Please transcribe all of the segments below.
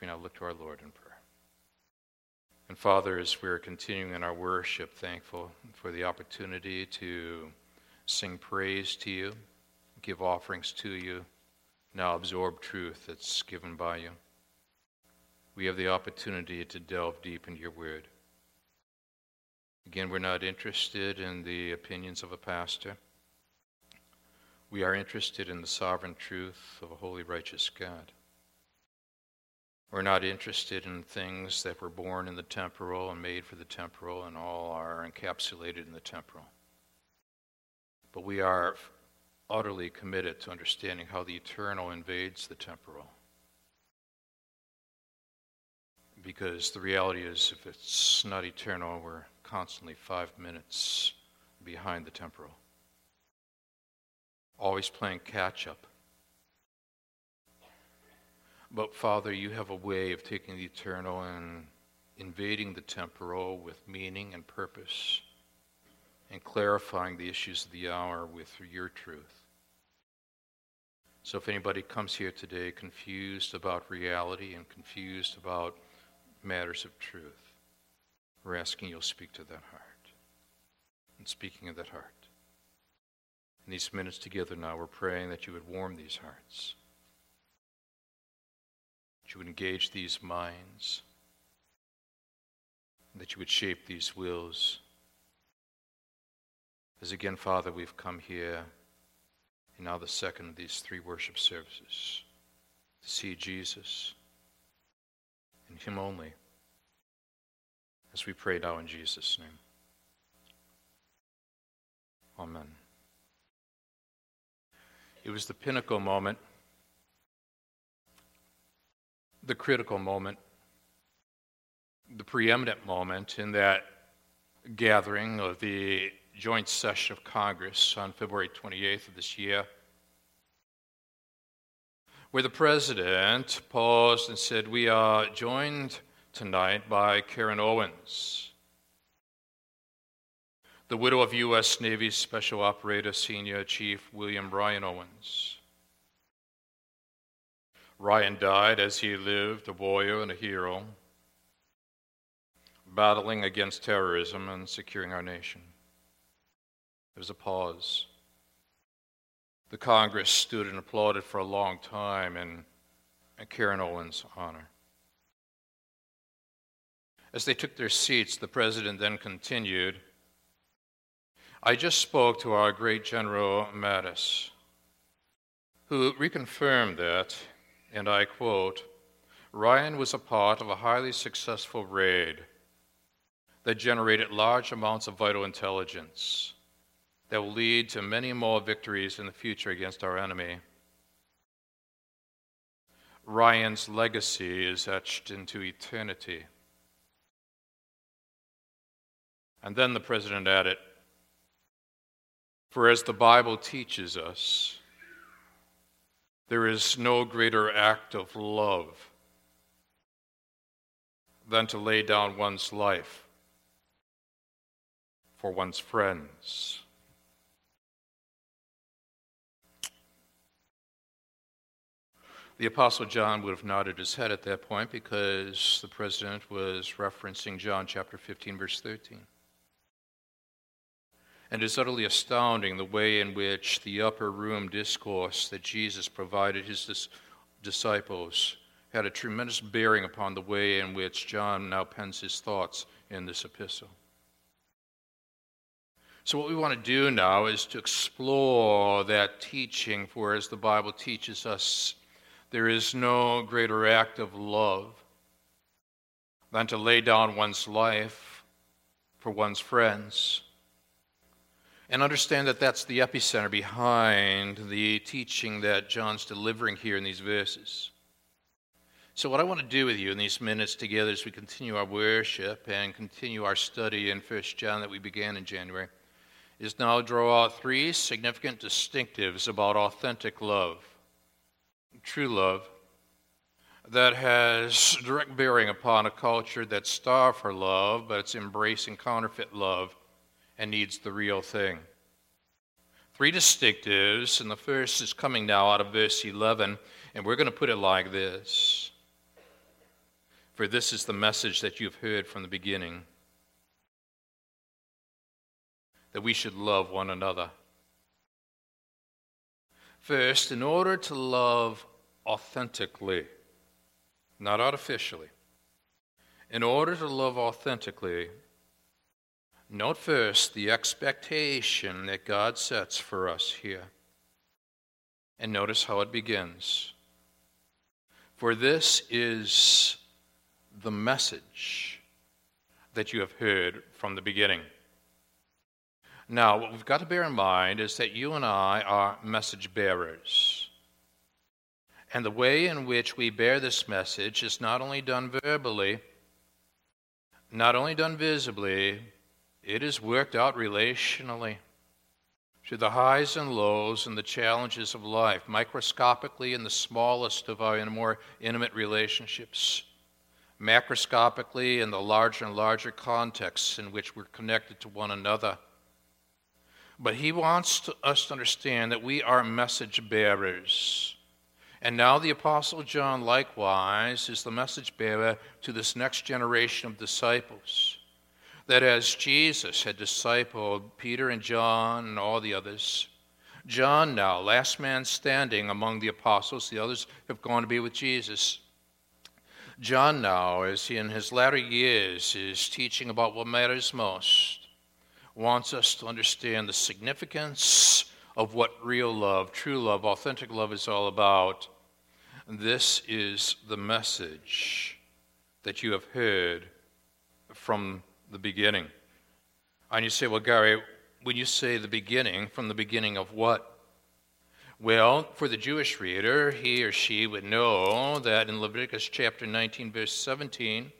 we now look to our Lord in prayer. And Father, as we're continuing in our worship, thankful for the opportunity to sing praise to you, give offerings to you, now absorb truth that's given by you. We have the opportunity to delve deep into your word. Again, we're not interested in the opinions of a pastor. We are interested in the sovereign truth of a holy, righteous God. We're not interested in things that were born in the temporal and made for the temporal and all are encapsulated in the temporal. But we are utterly committed to understanding how the eternal invades the temporal. Because the reality is, if it's not eternal, we're constantly five minutes behind the temporal. Always playing catch up. But Father, you have a way of taking the eternal and invading the temporal with meaning and purpose and clarifying the issues of the hour with your truth. So if anybody comes here today confused about reality and confused about matters of truth, we're asking you'll speak to that heart. And speaking of that heart, in these minutes together now, we're praying that you would warm these hearts, you would engage these minds, that you would shape these wills. As again, Father, we've come here in now the second of these three worship services to see Jesus and Him only as we pray now in Jesus' name. Amen. It was the pinnacle moment, the critical moment, the preeminent moment in that gathering of the joint session of Congress on February 28th of this year, where the president paused and said, We are joined tonight by Karen Owens, the widow of U.S. Navy Special Operator Senior Chief William Ryan Owens. Ryan died as he lived, a warrior and a hero, battling against terrorism and securing our nation. There was a pause. The Congress stood and applauded for a long time in, in Karen Owens' honor. As they took their seats, the president then continued I just spoke to our great General Mattis, who reconfirmed that, and I quote, Ryan was a part of a highly successful raid that generated large amounts of vital intelligence that will lead to many more victories in the future against our enemy. Ryan's legacy is etched into eternity. And then the president added, For as the Bible teaches us, there is no greater act of love than to lay down one's life for one's friends. The Apostle John would have nodded his head at that point because the president was referencing John chapter 15, verse 13. And it's utterly astounding the way in which the upper room discourse that Jesus provided his dis- disciples had a tremendous bearing upon the way in which John now pens his thoughts in this epistle. So, what we want to do now is to explore that teaching, for as the Bible teaches us, there is no greater act of love than to lay down one's life for one's friends and understand that that's the epicenter behind the teaching that John's delivering here in these verses. So, what I want to do with you in these minutes together as we continue our worship and continue our study in 1 John that we began in January is now draw out three significant distinctives about authentic love, true love, that has direct bearing upon a culture that's starved for love, but it's embracing counterfeit love and needs the real thing. Three distinctives, and the first is coming now out of verse 11, and we're going to put it like this For this is the message that you've heard from the beginning that we should love one another. First, in order to love authentically, not artificially, in order to love authentically, note first the expectation that God sets for us here. And notice how it begins. For this is the message that you have heard from the beginning. Now, what we've got to bear in mind is that you and I are message bearers. And the way in which we bear this message is not only done verbally, not only done visibly, it is worked out relationally through the highs and lows and the challenges of life, microscopically in the smallest of our more intimate relationships, macroscopically in the larger and larger contexts in which we're connected to one another. But he wants to, us to understand that we are message bearers. And now the Apostle John, likewise, is the message bearer to this next generation of disciples. That as Jesus had discipled Peter and John and all the others, John now, last man standing among the apostles, the others have gone to be with Jesus. John now, as he in his latter years is teaching about what matters most, wants us to understand the significance of what real love, true love, authentic love is all about. This is the message that you have heard from the beginning. And you say, well, Gary, when you say the beginning, from the beginning of what? Well, for the Jewish reader, he or she would know that in Leviticus chapter 19, verse 17,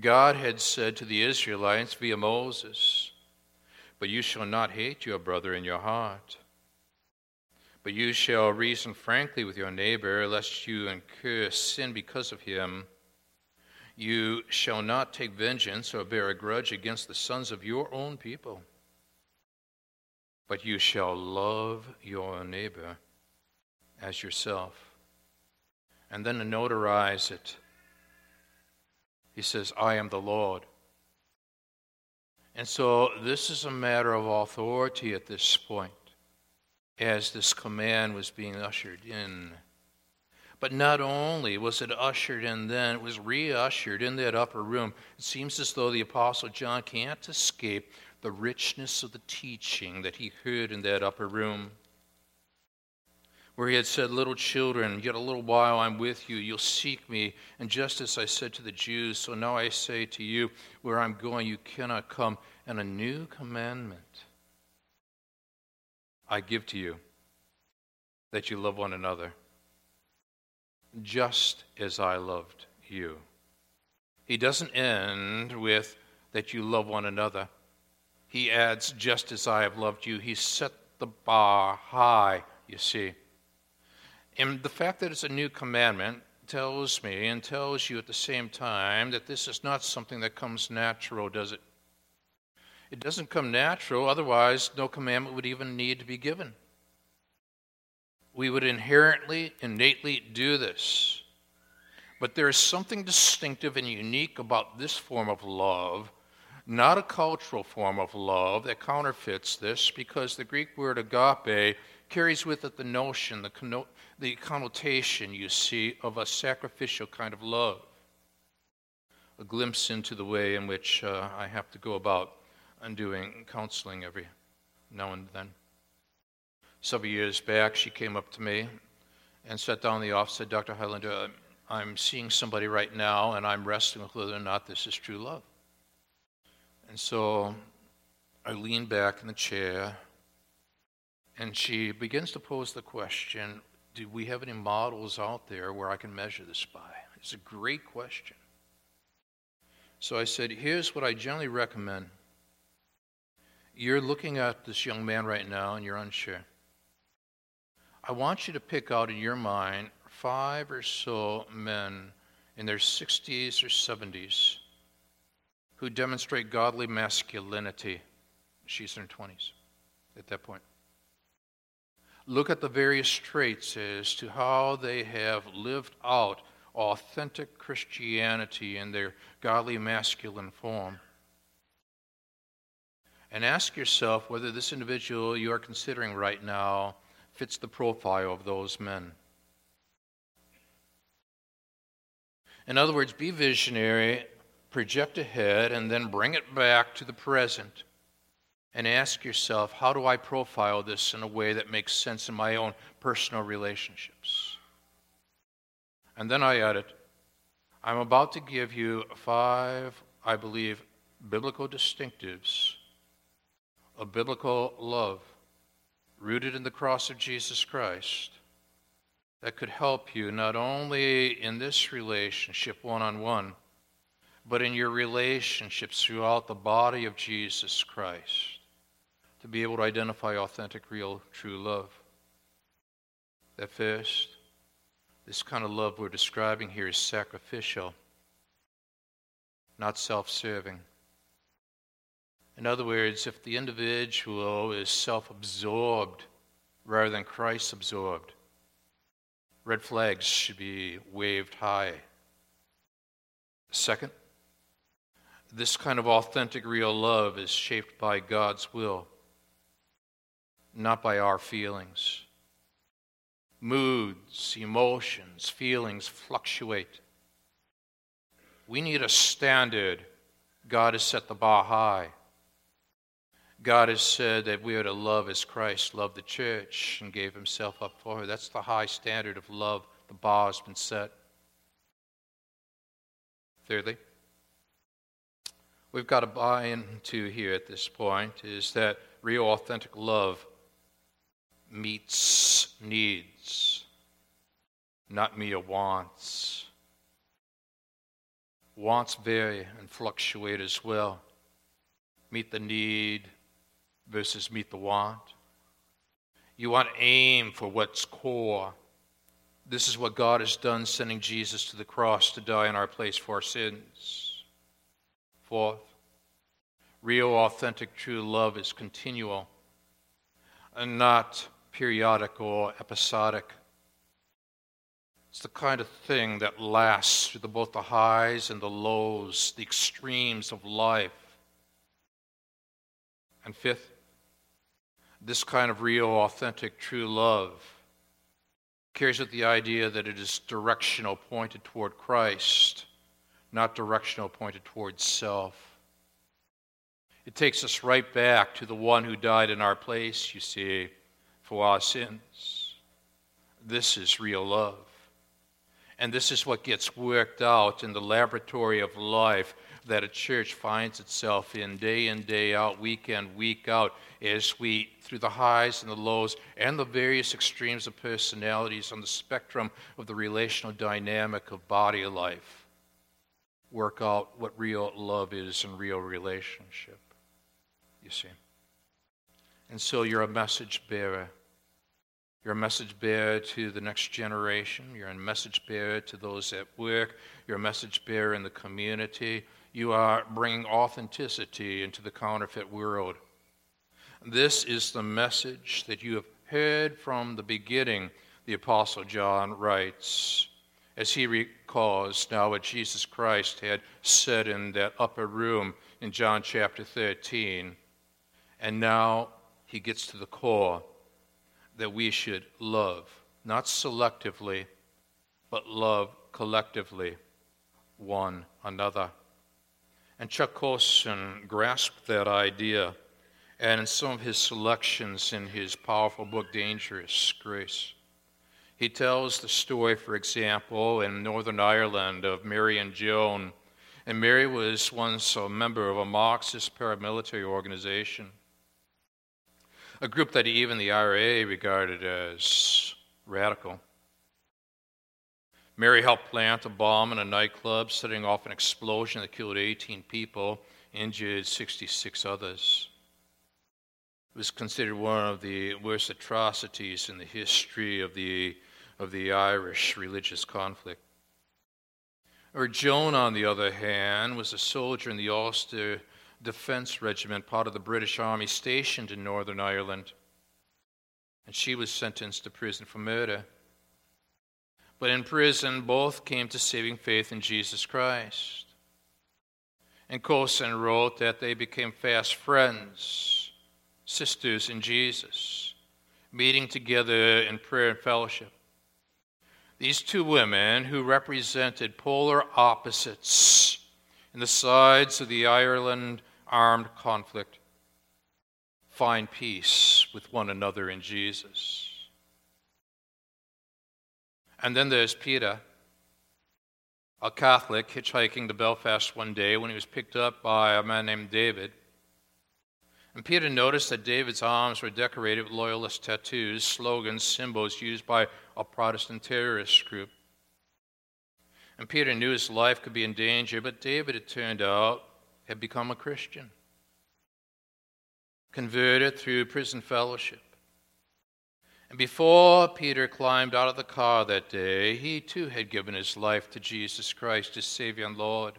God had said to the Israelites via Moses, But you shall not hate your brother in your heart. But you shall reason frankly with your neighbor, lest you incur sin because of him. You shall not take vengeance or bear a grudge against the sons of your own people, but you shall love your neighbor as yourself. And then to notarize it he says, I am the Lord. And so this is a matter of authority at this point, as this command was being ushered in. But not only was it ushered in then, it was reushered in that upper room. It seems as though the Apostle John can't escape the richness of the teaching that he heard in that upper room where he had said, Little children, yet a little while I'm with you. You'll seek me. And just as I said to the Jews, so now I say to you, where I'm going, you cannot come. And a new commandment I give to you that you love one another, just as I loved you. He doesn't end with that you love one another. He adds, just as I have loved you. He set the bar high, you see. And the fact that it's a new commandment tells me and tells you at the same time that this is not something that comes natural, does it? It doesn't come natural, otherwise, no commandment would even need to be given. We would inherently, innately do this. But there is something distinctive and unique about this form of love, not a cultural form of love that counterfeits this, because the Greek word agape carries with it the notion, the, the connotation, you see, of a sacrificial kind of love. A glimpse into the way in which uh, I have to go about undoing counseling every now and then. Several years back, she came up to me and sat down in the office said, Dr. Highlander, I'm seeing somebody right now and I'm wrestling with whether or not this is true love. And so I leaned back in the chair and she begins to pose the question do we have any models out there where I can measure this by? It's a great question. So I said, here's what I generally recommend. You're looking at this young man right now and you're unsure. I want you to pick out in your mind five or so men in their 60s or 70s who demonstrate godly masculinity. She's in her 20s at that point look at the various traits as to how they have lived out authentic Christianity in their godly masculine form. And ask yourself whether this individual you are considering right now fits the profile of those men. In other words, be visionary, project ahead, and then bring it back to the present and ask yourself, how do I profile this in a way that makes sense in my own personal relationships? And then I added, I'm about to give you five, I believe, biblical distinctives of biblical love rooted in the cross of Jesus Christ that could help you not only in this relationship one on one, but in your relationships throughout the body of Jesus Christ to be able to identify authentic, real, true love. That first, this kind of love we're describing here is sacrificial, not self serving. In other words, if the individual is self absorbed rather than Christ absorbed, red flags should be waved high. Second, this kind of authentic, real love is shaped by God's will, not by our feelings. Moods, emotions, feelings fluctuate. We need a standard. God has set the bar high. God has said that we are to love as Christ loved the church and gave himself up for her. That's the high standard of love. The bar has been set. Thirdly, we've got to buy into here at this point is that real authentic love meets needs, not mere wants. Wants vary and fluctuate as well. Meet the need versus meet the want. You want aim for what's core. This is what God has done, sending Jesus to the cross to die in our place for our sins. Fourth, real, authentic, true love is continual and not periodic or episodic. It's the kind of thing that lasts through the, both the highs and the lows, the extremes of life. And fifth, this kind of real, authentic, true love carries with the idea that it is directional, pointed toward Christ, not directional, pointed toward self. It takes us right back to the one who died in our place, you see, for our sins. This is real love. And this is what gets worked out in the laboratory of life that a church finds itself in day in, day out, week in, week out, as we, through the highs and the lows and the various extremes of personalities on the spectrum of the relational dynamic of body life, work out what real love is and real relationship. You see. And so you're a message bearer. You're a message bearer to the next generation. You're a message bearer to those at work. You're a message bearer in the community you are bringing authenticity into the counterfeit world. This is the message that you have heard from the beginning, the Apostle John writes, as he recalls now what Jesus Christ had said in that upper room in John chapter 13. And now he gets to the core that we should love, not selectively, but love collectively one another. And Chuck Colson grasped that idea, and in some of his selections in his powerful book, Dangerous Grace, he tells the story, for example, in Northern Ireland of Mary and Joan. And Mary was once a member of a Marxist paramilitary organization, a group that even the IRA regarded as radical. Mary helped plant a bomb in a nightclub, setting off an explosion that killed 18 people, injured 66 others. It was considered one of the worst atrocities in the history of the, of the Irish religious conflict. Or Joan, on the other hand, was a soldier in the Ulster Defence Regiment, part of the British Army stationed in Northern Ireland. And she was sentenced to prison for murder. But in prison, both came to saving faith in Jesus Christ. And Colson wrote that they became fast friends, sisters in Jesus, meeting together in prayer and fellowship. These two women, who represented polar opposites in the sides of the Ireland armed conflict, find peace with one another in Jesus. And then there's Peter, a Catholic, hitchhiking to Belfast one day when he was picked up by a man named David. And Peter noticed that David's arms were decorated with loyalist tattoos, slogans, symbols used by a Protestant terrorist group. And Peter knew his life could be in danger, but David, it turned out, had become a Christian, converted through prison fellowship. And before Peter climbed out of the car that day, he too had given his life to Jesus Christ, his Savior and Lord.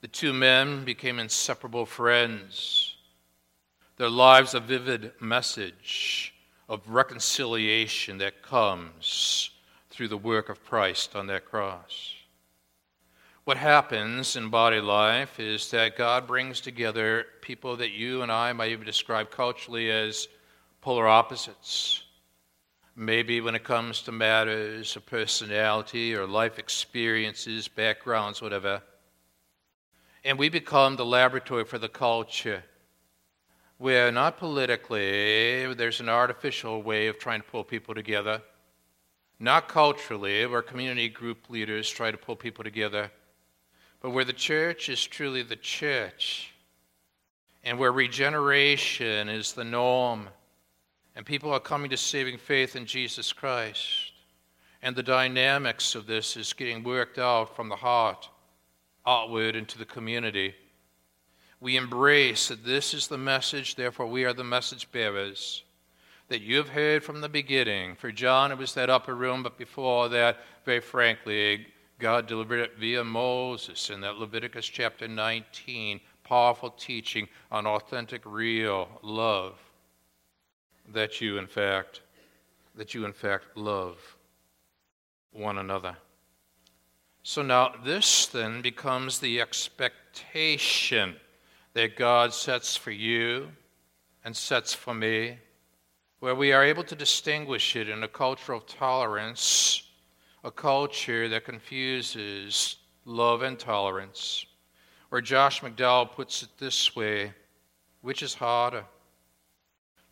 The two men became inseparable friends. Their lives a vivid message of reconciliation that comes through the work of Christ on that cross. What happens in body life is that God brings together people that you and I might even describe culturally as polar opposites. Maybe when it comes to matters of personality or life experiences, backgrounds, whatever. And we become the laboratory for the culture where not politically, there's an artificial way of trying to pull people together. Not culturally, where community group leaders try to pull people together, but where the church is truly the church, and where regeneration is the norm and people are coming to saving faith in Jesus Christ. And the dynamics of this is getting worked out from the heart outward into the community. We embrace that this is the message, therefore, we are the message bearers that you have heard from the beginning. For John, it was that upper room, but before that, very frankly, God delivered it via Moses in that Leviticus chapter 19, powerful teaching on authentic, real love that you in fact that you in fact love one another. So now this then becomes the expectation that God sets for you and sets for me, where we are able to distinguish it in a culture of tolerance, a culture that confuses love and tolerance. Where Josh McDowell puts it this way which is harder?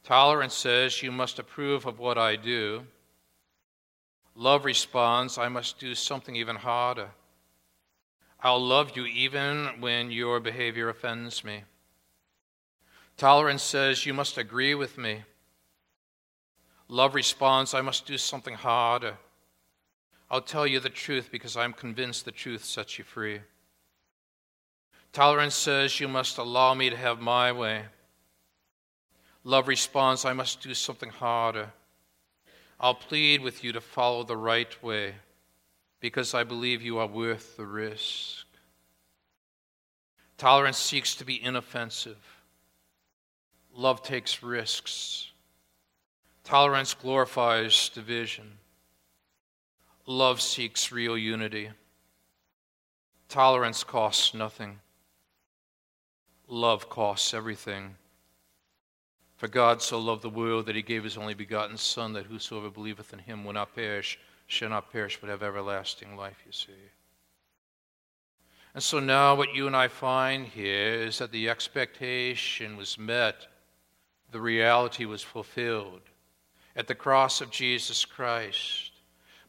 Tolerance says, You must approve of what I do. Love responds, I must do something even harder. I'll love you even when your behavior offends me. Tolerance says, You must agree with me. Love responds, I must do something harder. I'll tell you the truth because I'm convinced the truth sets you free. Tolerance says, You must allow me to have my way. Love responds, I must do something harder. I'll plead with you to follow the right way because I believe you are worth the risk. Tolerance seeks to be inoffensive. Love takes risks. Tolerance glorifies division. Love seeks real unity. Tolerance costs nothing. Love costs everything. For God so loved the world that he gave his only begotten Son, that whosoever believeth in him will not perish, shall not perish, but have everlasting life, you see. And so now what you and I find here is that the expectation was met, the reality was fulfilled at the cross of Jesus Christ.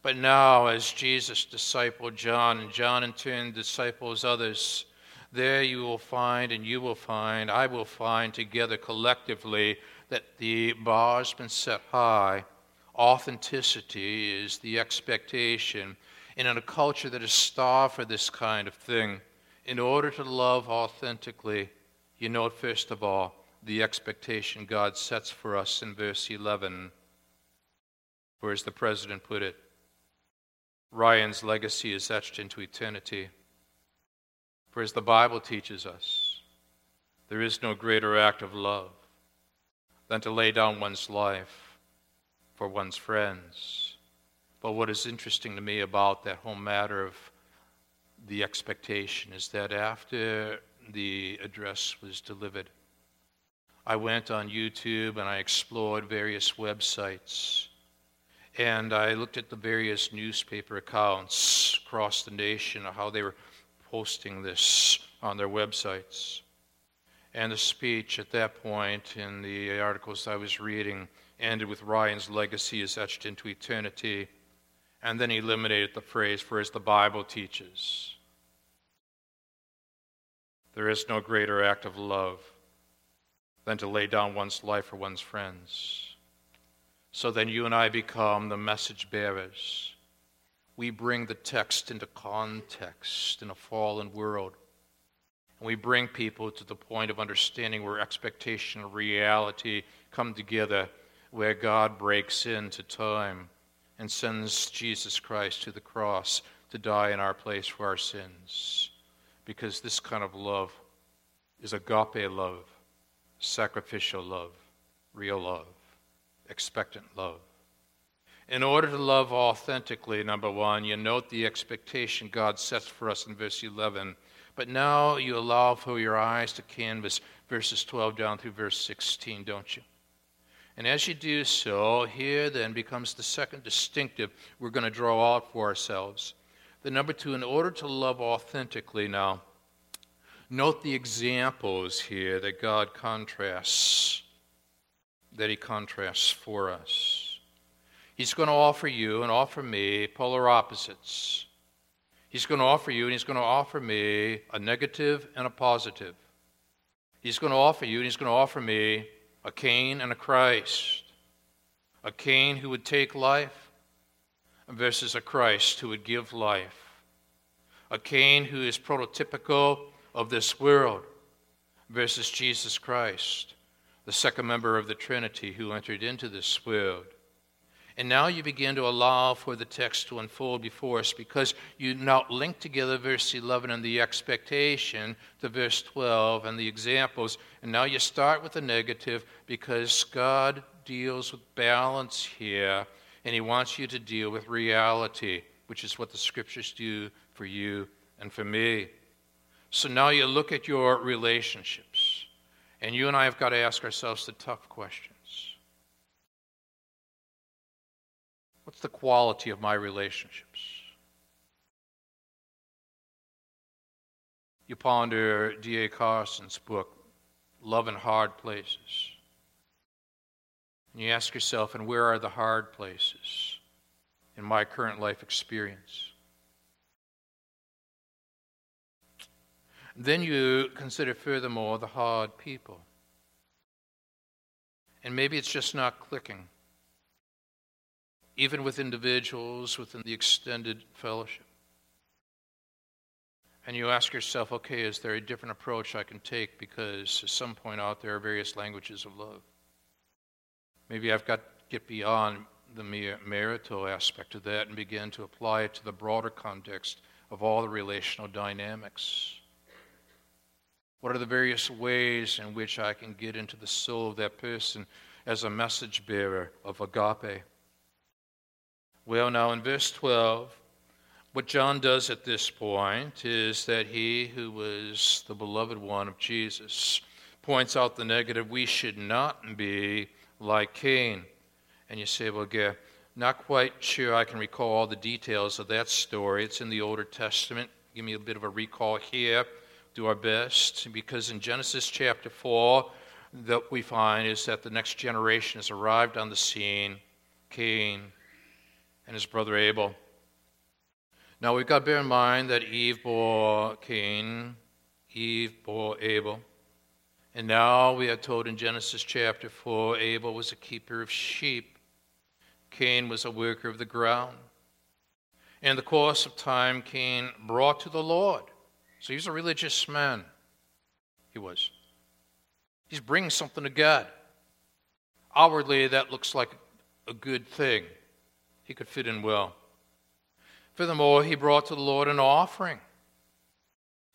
But now, as Jesus discipled John, and John in turn disciples others, there you will find, and you will find, I will find together collectively that the bar has been set high. Authenticity is the expectation. And in a culture that is starved for this kind of thing, in order to love authentically, you know, first of all, the expectation God sets for us in verse 11. Or as the president put it, Ryan's legacy is etched into eternity. For as the Bible teaches us, there is no greater act of love than to lay down one's life for one's friends. But what is interesting to me about that whole matter of the expectation is that after the address was delivered, I went on YouTube and I explored various websites. And I looked at the various newspaper accounts across the nation of how they were posting this on their websites. And the speech at that point in the articles I was reading ended with Ryan's legacy is etched into eternity. And then he eliminated the phrase, for as the Bible teaches. There is no greater act of love than to lay down one's life for one's friends. So then you and I become the message bearers. We bring the text into context in a fallen world. And we bring people to the point of understanding where expectation and reality come together, where God breaks into time and sends Jesus Christ to the cross to die in our place for our sins. Because this kind of love is agape love sacrificial love, real love, expectant love. In order to love authentically, number one, you note the expectation God sets for us in verse 11, but now you allow for your eyes to canvas verses 12 down through verse 16, don't you? And as you do so, here then becomes the second distinctive we're going to draw out for ourselves. The number two, in order to love authentically now, Note the examples here that God contrasts, that He contrasts for us. He's going to offer you and offer me polar opposites. He's going to offer you and He's going to offer me a negative and a positive. He's going to offer you and He's going to offer me a Cain and a Christ. A Cain who would take life versus a Christ who would give life. A Cain who is prototypical of this world versus Jesus Christ, the second member of the Trinity who entered into this world. And now you begin to allow for the text to unfold before us because you now link together verse 11 and the expectation to verse 12 and the examples. And now you start with the negative because God deals with balance here and He wants you to deal with reality, which is what the scriptures do for you and for me. So now you look at your relationships, and you and I have got to ask ourselves the tough questions. What's the quality of my relationships? You ponder D.A. Carson's book, Love in Hard Places. And you ask yourself, and where are the hard places in my current life experience? Then you consider furthermore the hard people. And maybe it's just not clicking, even with individuals within the extended fellowship. And you ask yourself, okay, is there a different approach I can take? Because at some point out there are various languages of love. Maybe I've got to get beyond the mere marital aspect of that and begin to apply it to the broader context of all the relational dynamics. What are the various ways in which I can get into the soul of that person as a message bearer of agape? Well, now in verse 12, what John does at this point is that he who was the beloved one of Jesus points out the negative. We should not be like Cain. And you say, well, yeah, not quite sure I can recall all the details of that story. It's in the Older Testament. Give me a bit of a recall here do our best because in Genesis chapter 4, that we find is that the next generation has arrived on the scene Cain and his brother Abel. Now we've got to bear in mind that Eve bore Cain, Eve bore Abel. And now we are told in Genesis chapter 4 Abel was a keeper of sheep, Cain was a worker of the ground. In the course of time, Cain brought to the Lord so he's a religious man. He was. He's bringing something to God. Outwardly, that looks like a good thing. He could fit in well. Furthermore, he brought to the Lord an offering.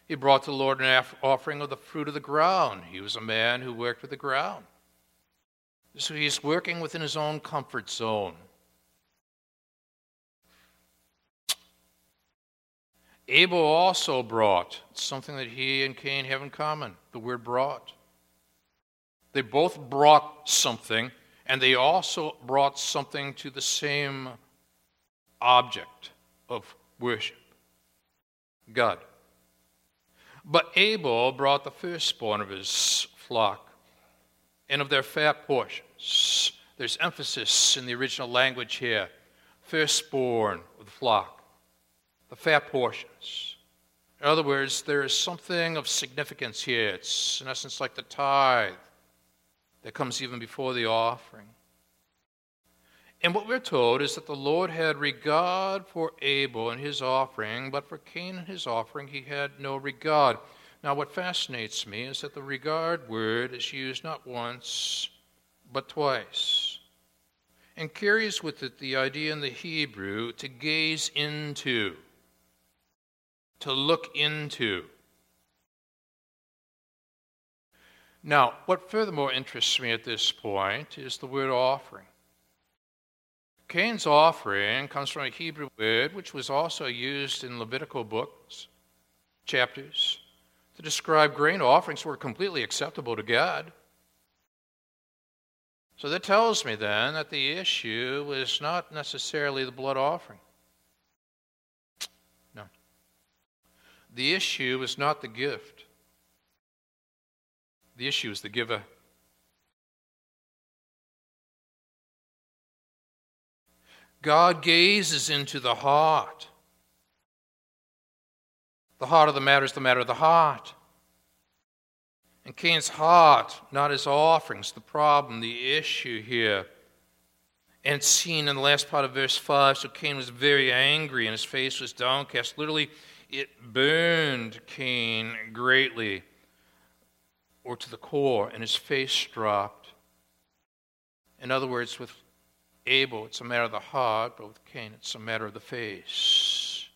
He brought to the Lord an offering of the fruit of the ground. He was a man who worked with the ground. So he's working within his own comfort zone. Abel also brought something that he and Cain have in common the word brought. They both brought something, and they also brought something to the same object of worship God. But Abel brought the firstborn of his flock and of their fat portions. There's emphasis in the original language here firstborn of the flock, the fat portions. In other words, there is something of significance here. It's, in essence, like the tithe that comes even before the offering. And what we're told is that the Lord had regard for Abel and his offering, but for Cain and his offering he had no regard. Now, what fascinates me is that the regard word is used not once, but twice, and carries with it the idea in the Hebrew to gaze into, to look into. Now, what furthermore interests me at this point is the word offering. Cain's offering comes from a Hebrew word which was also used in Levitical books, chapters, to describe grain offerings were completely acceptable to God. So that tells me then that the issue was not necessarily the blood offering. No. The issue was not the gift. The issue is the giver. God gazes into the heart. The heart of the matter is the matter of the heart. And Cain's heart, not his offerings, the problem, the issue here. And seen in the last part of verse 5, so Cain was very angry and his face was downcast. Literally, it burned Cain greatly or to the core, and his face dropped. In other words, with Abel, it's a matter of the heart, but with Cain, it's a matter of the face.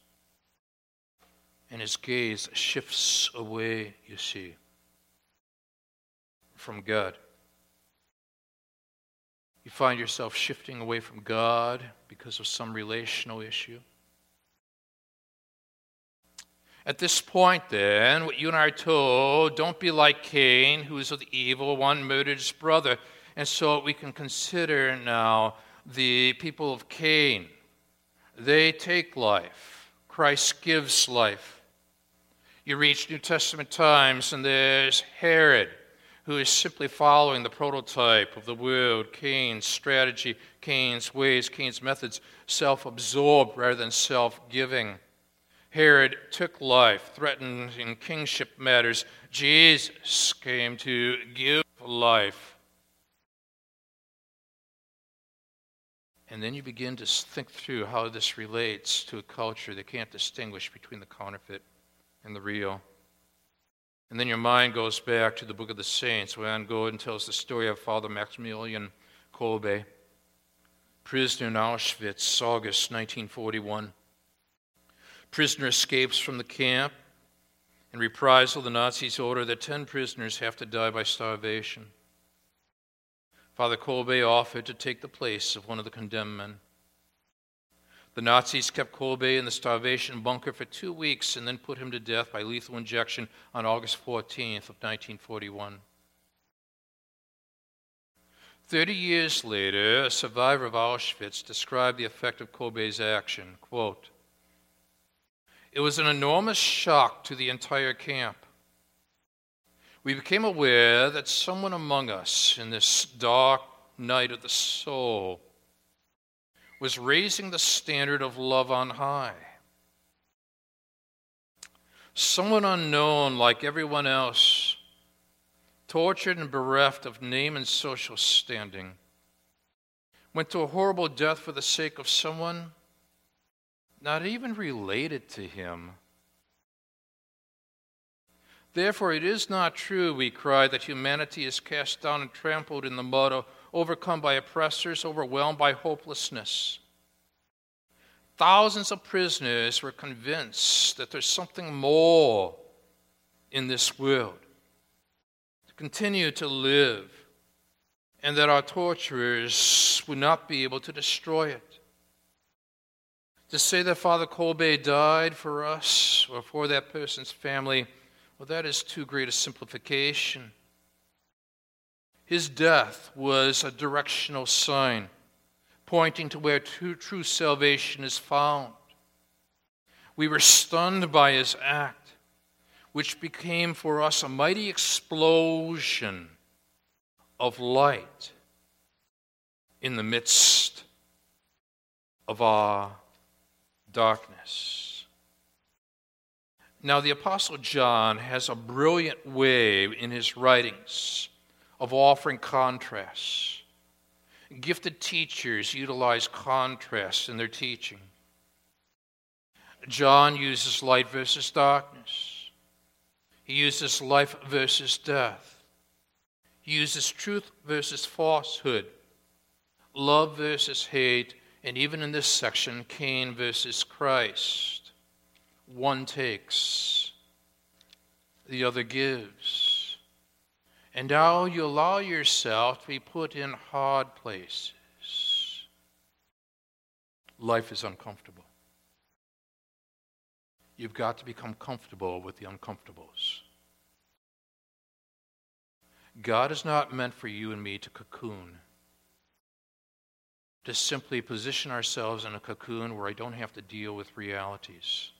And his gaze shifts away, you see, from God. You find yourself shifting away from God because of some relational issue. At this point, then, what you and I are told don't be like Cain, who is of the evil one, murdered his brother. And so we can consider now the people of Cain. They take life, Christ gives life. You reach New Testament times, and there's Herod, who is simply following the prototype of the world Cain's strategy, Cain's ways, Cain's methods, self absorbed rather than self giving. Herod took life, threatened in kingship matters. Jesus came to give life. And then you begin to think through how this relates to a culture that can't distinguish between the counterfeit and the real. And then your mind goes back to the book of the saints, where Anne Gordon tells the story of Father Maximilian Kolbe, prisoner in Auschwitz, August 1941. Prisoner escapes from the camp. In reprisal, the Nazis order that 10 prisoners have to die by starvation. Father Kolbe offered to take the place of one of the condemned men. The Nazis kept Kolbe in the starvation bunker for two weeks and then put him to death by lethal injection on August 14th of 1941. Thirty years later, a survivor of Auschwitz described the effect of Kolbe's action. Quote, it was an enormous shock to the entire camp we became aware that someone among us in this dark night of the soul was raising the standard of love on high. Someone unknown, like everyone else, tortured and bereft of name and social standing, went to a horrible death for the sake of someone not even related to him. Therefore, it is not true, we cry, that humanity is cast down and trampled in the mud, overcome by oppressors, overwhelmed by hopelessness. Thousands of prisoners were convinced that there's something more in this world to continue to live, and that our torturers would not be able to destroy it. To say that Father Kolbe died for us or for that person's family, well, that is too great a simplification. His death was a directional sign pointing to where true, true salvation is found. We were stunned by his act, which became for us a mighty explosion of light in the midst of our darkness. Now, the Apostle John has a brilliant way in his writings of offering contrasts. Gifted teachers utilize contrasts in their teaching. John uses light versus darkness, he uses life versus death, he uses truth versus falsehood, love versus hate, and even in this section, Cain versus Christ. One takes, the other gives. And now you allow yourself to be put in hard places. Life is uncomfortable. You've got to become comfortable with the uncomfortables. God is not meant for you and me to cocoon to simply position ourselves in a cocoon where I don't have to deal with realities.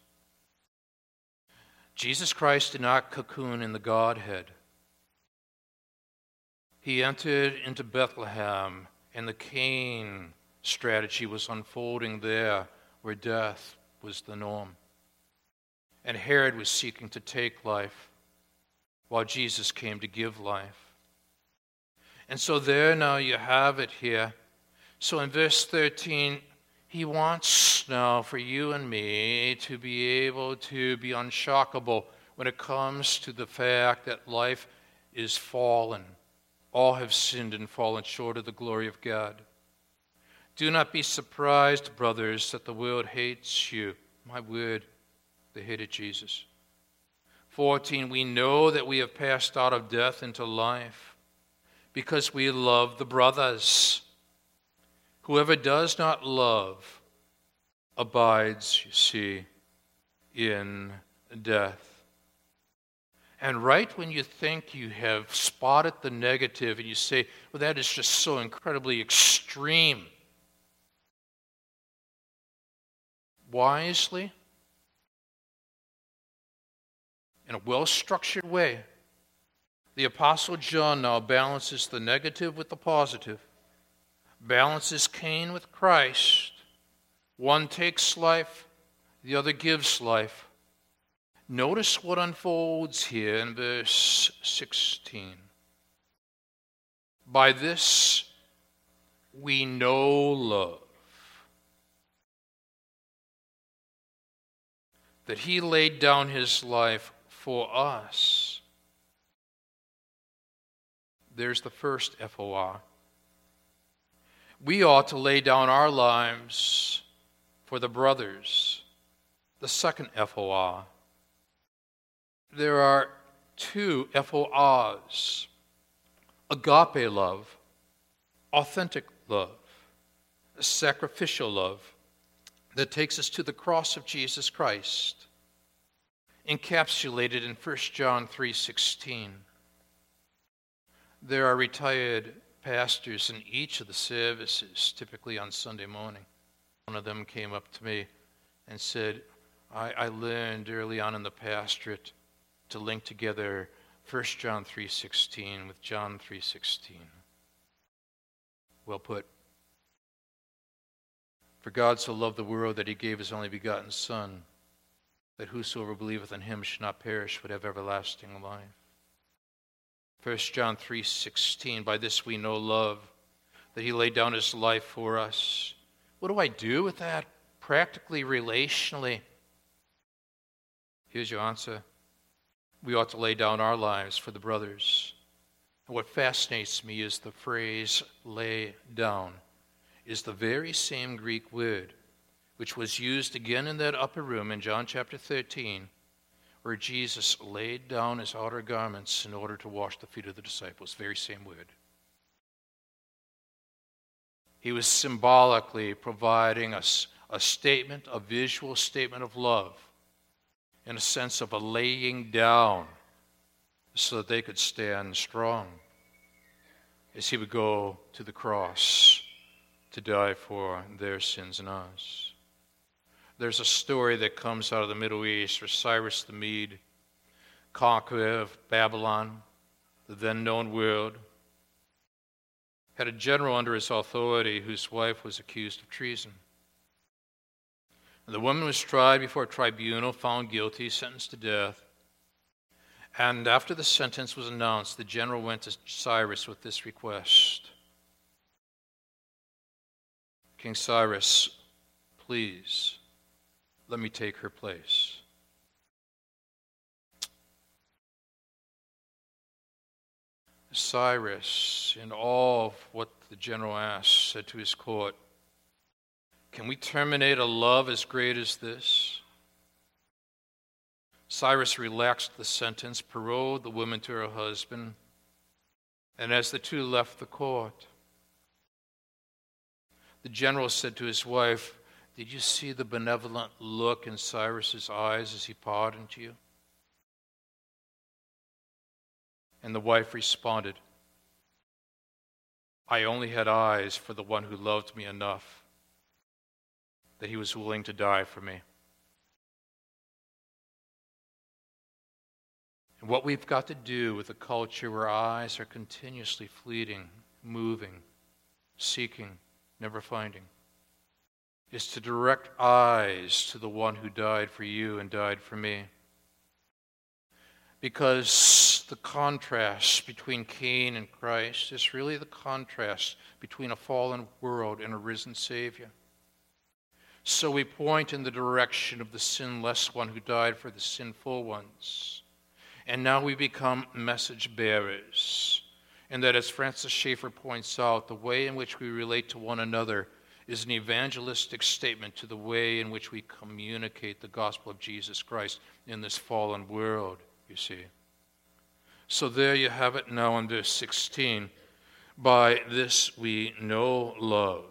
Jesus Christ did not cocoon in the Godhead. He entered into Bethlehem, and the Cain strategy was unfolding there, where death was the norm. And Herod was seeking to take life, while Jesus came to give life. And so, there now you have it here so in verse 13, he wants now for you and me to be able to be unshockable when it comes to the fact that life is fallen. All have sinned and fallen short of the glory of God. Do not be surprised, brothers, that the world hates you. My word, they hated Jesus. 14, we know that we have passed out of death into life because we love the brothers. Whoever does not love abides, you see, in death. And right when you think you have spotted the negative and you say, well, that is just so incredibly extreme, wisely, in a well structured way, the Apostle John now balances the negative with the positive balances Cain with Christ. One takes life, the other gives life. Notice what unfolds here in verse 16. By this we know love, that he laid down his life for us. There's the first FOR we ought to lay down our lives for the brothers. The second FOR. There are two FORs agape love, authentic love, sacrificial love that takes us to the cross of Jesus Christ, encapsulated in 1 John 3:16. There are retired pastors in each of the services, typically on Sunday morning. One of them came up to me and said, I, I learned early on in the pastorate to link together 1 John 3.16 with John 3.16. Well put. For God so loved the world that he gave his only begotten Son, that whosoever believeth in him should not perish but have everlasting life. 1 John 3:16 By this we know love that he laid down his life for us. What do I do with that practically relationally? Here's your answer. We ought to lay down our lives for the brothers. And what fascinates me is the phrase lay down is the very same Greek word which was used again in that upper room in John chapter 13 where Jesus laid down his outer garments in order to wash the feet of the disciples. Very same word. He was symbolically providing us a statement, a visual statement of love, in a sense of a laying down so that they could stand strong as he would go to the cross to die for their sins and ours. There's a story that comes out of the Middle East where Cyrus the Mede, conqueror of Babylon, the then known world, had a general under his authority whose wife was accused of treason. And the woman was tried before a tribunal, found guilty, sentenced to death. And after the sentence was announced, the general went to Cyrus with this request King Cyrus, please let me take her place. Cyrus, in all of what the general asked, said to his court, Can we terminate a love as great as this? Cyrus relaxed the sentence, paroled the woman to her husband, and as the two left the court, the general said to his wife, Did you see the benevolent look in Cyrus's eyes as he pardoned you? And the wife responded, I only had eyes for the one who loved me enough that he was willing to die for me. And what we've got to do with a culture where eyes are continuously fleeting, moving, seeking, never finding, is to direct eyes to the one who died for you and died for me. Because the contrast between Cain and Christ is really the contrast between a fallen world and a risen Savior. So we point in the direction of the sinless one who died for the sinful ones. And now we become message bearers. And that, as Francis Schaeffer points out, the way in which we relate to one another is an evangelistic statement to the way in which we communicate the gospel of Jesus Christ in this fallen world you see. So there you have it now in verse 16. By this we know love.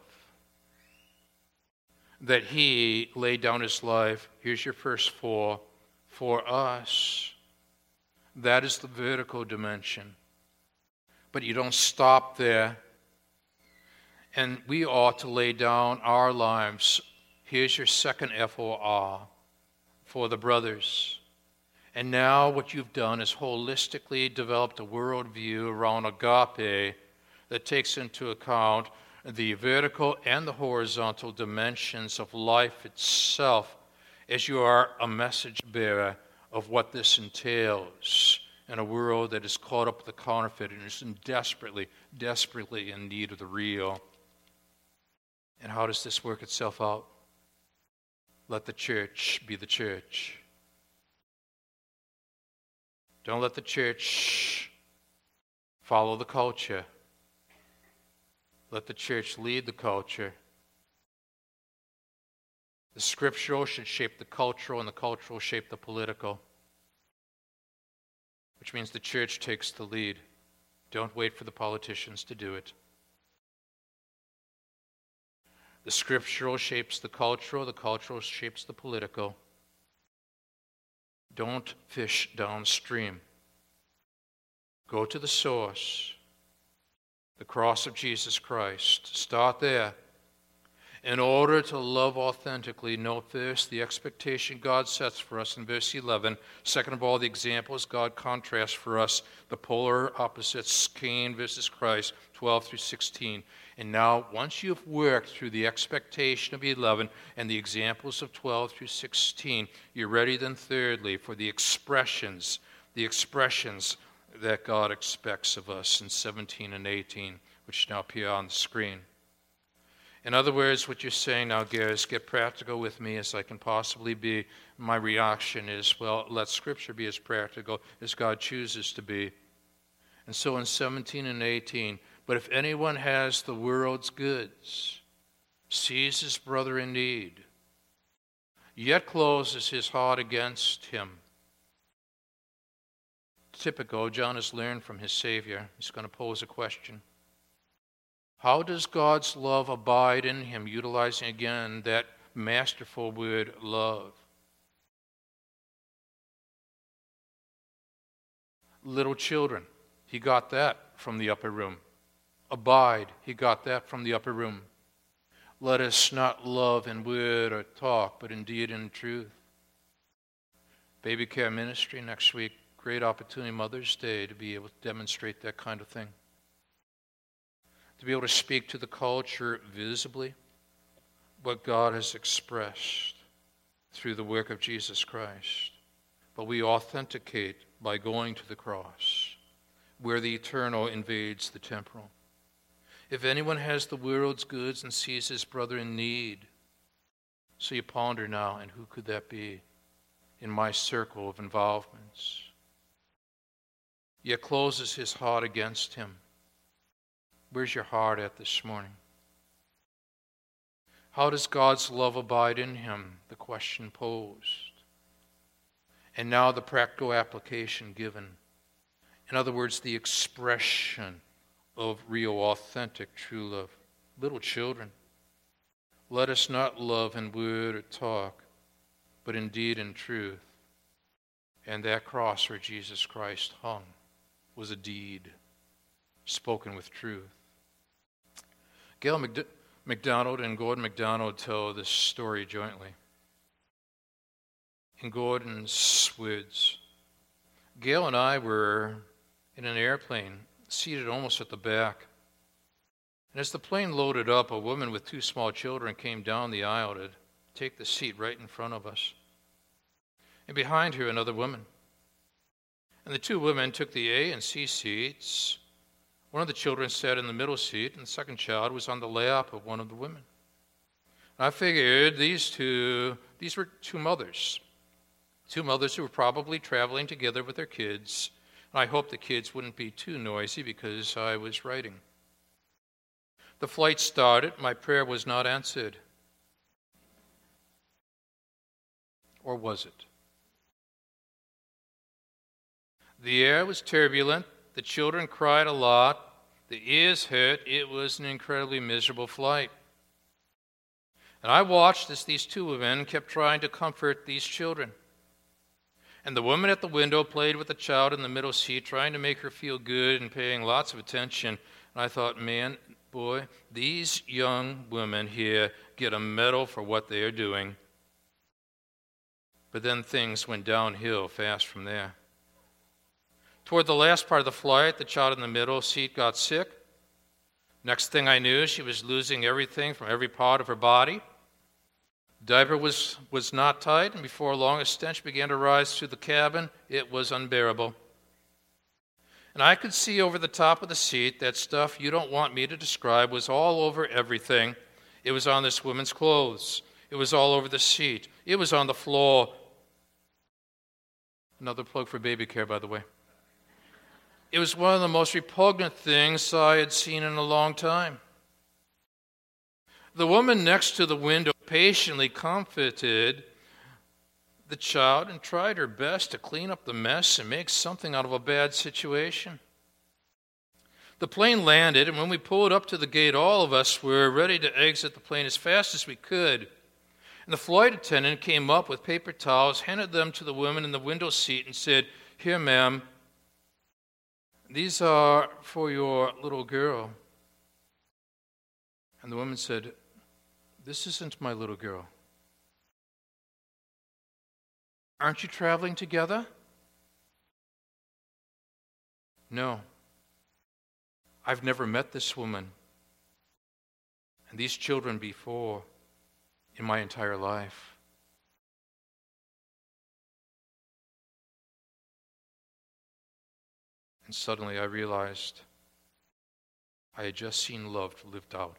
That he laid down his life, here's your first four, for us. That is the vertical dimension. But you don't stop there. And we ought to lay down our lives. Here's your second F O R for the brothers and now, what you've done is holistically developed a worldview around agape that takes into account the vertical and the horizontal dimensions of life itself as you are a message bearer of what this entails in a world that is caught up with the counterfeit and is desperately, desperately in need of the real. And how does this work itself out? Let the church be the church. Don't let the church follow the culture. Let the church lead the culture. The scriptural should shape the cultural, and the cultural shape the political, which means the church takes the lead. Don't wait for the politicians to do it. The scriptural shapes the cultural, the cultural shapes the political. Don't fish downstream. Go to the source, the cross of Jesus Christ. Start there. In order to love authentically, note first the expectation God sets for us in verse 11. Second of all, the examples God contrasts for us, the polar opposites, Cain versus Christ, 12 through 16. And now, once you've worked through the expectation of 11 and the examples of 12 through 16, you're ready then, thirdly, for the expressions, the expressions that God expects of us in 17 and 18, which now appear on the screen. In other words, what you're saying now, Gary, get practical with me as I can possibly be. My reaction is, well, let Scripture be as practical as God chooses to be. And so in 17 and 18, but if anyone has the world's goods, sees his brother in need, yet closes his heart against him, typical, John has learned from his Savior. He's going to pose a question. How does God's love abide in him? Utilizing again that masterful word, love. Little children, he got that from the upper room. Abide, he got that from the upper room. Let us not love in word or talk, but in deed and truth. Baby care ministry next week, great opportunity, Mother's Day, to be able to demonstrate that kind of thing. To be able to speak to the culture visibly what God has expressed through the work of Jesus Christ. But we authenticate by going to the cross, where the eternal invades the temporal. If anyone has the world's goods and sees his brother in need, so you ponder now, and who could that be in my circle of involvements? Yet closes his heart against him. Where's your heart at this morning? How does God's love abide in him? The question posed. And now the practical application given. In other words, the expression of real, authentic, true love. Little children, let us not love in word or talk, but in deed and truth. And that cross where Jesus Christ hung was a deed spoken with truth. Gail MacDonald and Gordon MacDonald tell this story jointly. In Gordon's words, Gail and I were in an airplane seated almost at the back. And as the plane loaded up, a woman with two small children came down the aisle to take the seat right in front of us. And behind her, another woman. And the two women took the A and C seats. One of the children sat in the middle seat, and the second child was on the lap of one of the women. And I figured these two, these were two mothers. Two mothers who were probably traveling together with their kids I hoped the kids wouldn't be too noisy because I was writing. The flight started. My prayer was not answered. Or was it? The air was turbulent. The children cried a lot. The ears hurt. It was an incredibly miserable flight. And I watched as these two women kept trying to comfort these children. And the woman at the window played with the child in the middle seat, trying to make her feel good and paying lots of attention. And I thought, man, boy, these young women here get a medal for what they are doing. But then things went downhill fast from there. Toward the last part of the flight, the child in the middle seat got sick. Next thing I knew, she was losing everything from every part of her body. Diaper was, was not tight, and before long a stench began to rise through the cabin. It was unbearable. And I could see over the top of the seat that stuff you don't want me to describe was all over everything. It was on this woman's clothes. It was all over the seat. It was on the floor. Another plug for baby care, by the way. It was one of the most repugnant things I had seen in a long time. The woman next to the window patiently comforted the child and tried her best to clean up the mess and make something out of a bad situation. The plane landed, and when we pulled up to the gate, all of us were ready to exit the plane as fast as we could. And the flight attendant came up with paper towels, handed them to the woman in the window seat, and said, Here, ma'am, these are for your little girl. And the woman said, this isn't my little girl. Aren't you traveling together? No. I've never met this woman and these children before in my entire life. And suddenly I realized I had just seen love lived out.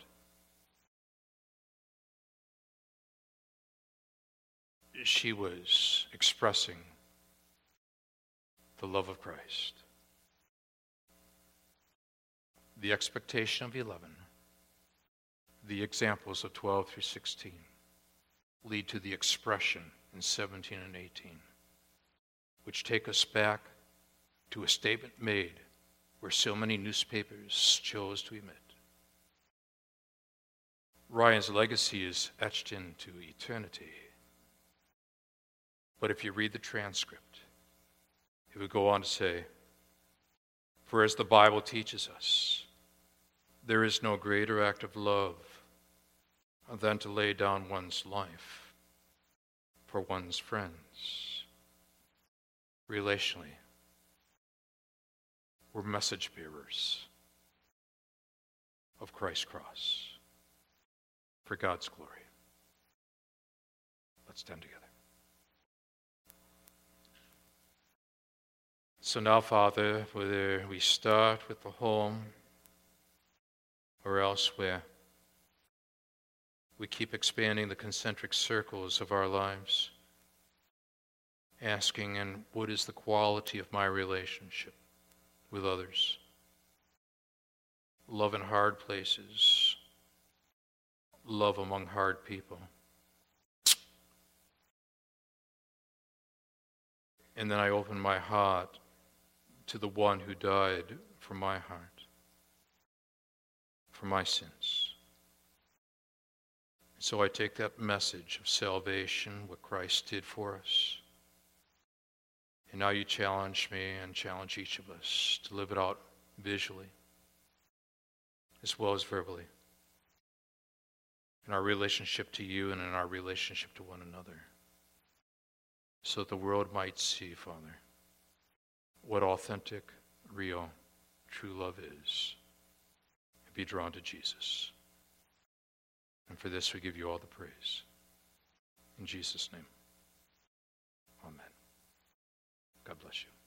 she was expressing the love of Christ. The expectation of 11, the examples of 12 through 16 lead to the expression in 17 and 18, which take us back to a statement made where so many newspapers chose to emit. Ryan's legacy is etched into eternity. But if you read the transcript, it would go on to say, For as the Bible teaches us, there is no greater act of love than to lay down one's life for one's friends. Relationally, we're message bearers of Christ's cross for God's glory. Let's stand together. So now, Father, whether we start with the home or elsewhere, we keep expanding the concentric circles of our lives, asking, and what is the quality of my relationship with others? Love in hard places, love among hard people. And then I open my heart to the one who died for my heart, for my sins. So I take that message of salvation, what Christ did for us. And now you challenge me and challenge each of us to live it out visually as well as verbally in our relationship to you and in our relationship to one another so that the world might see, Father what authentic, real, true love is and be drawn to Jesus. And for this, we give you all the praise. In Jesus' name, amen. God bless you.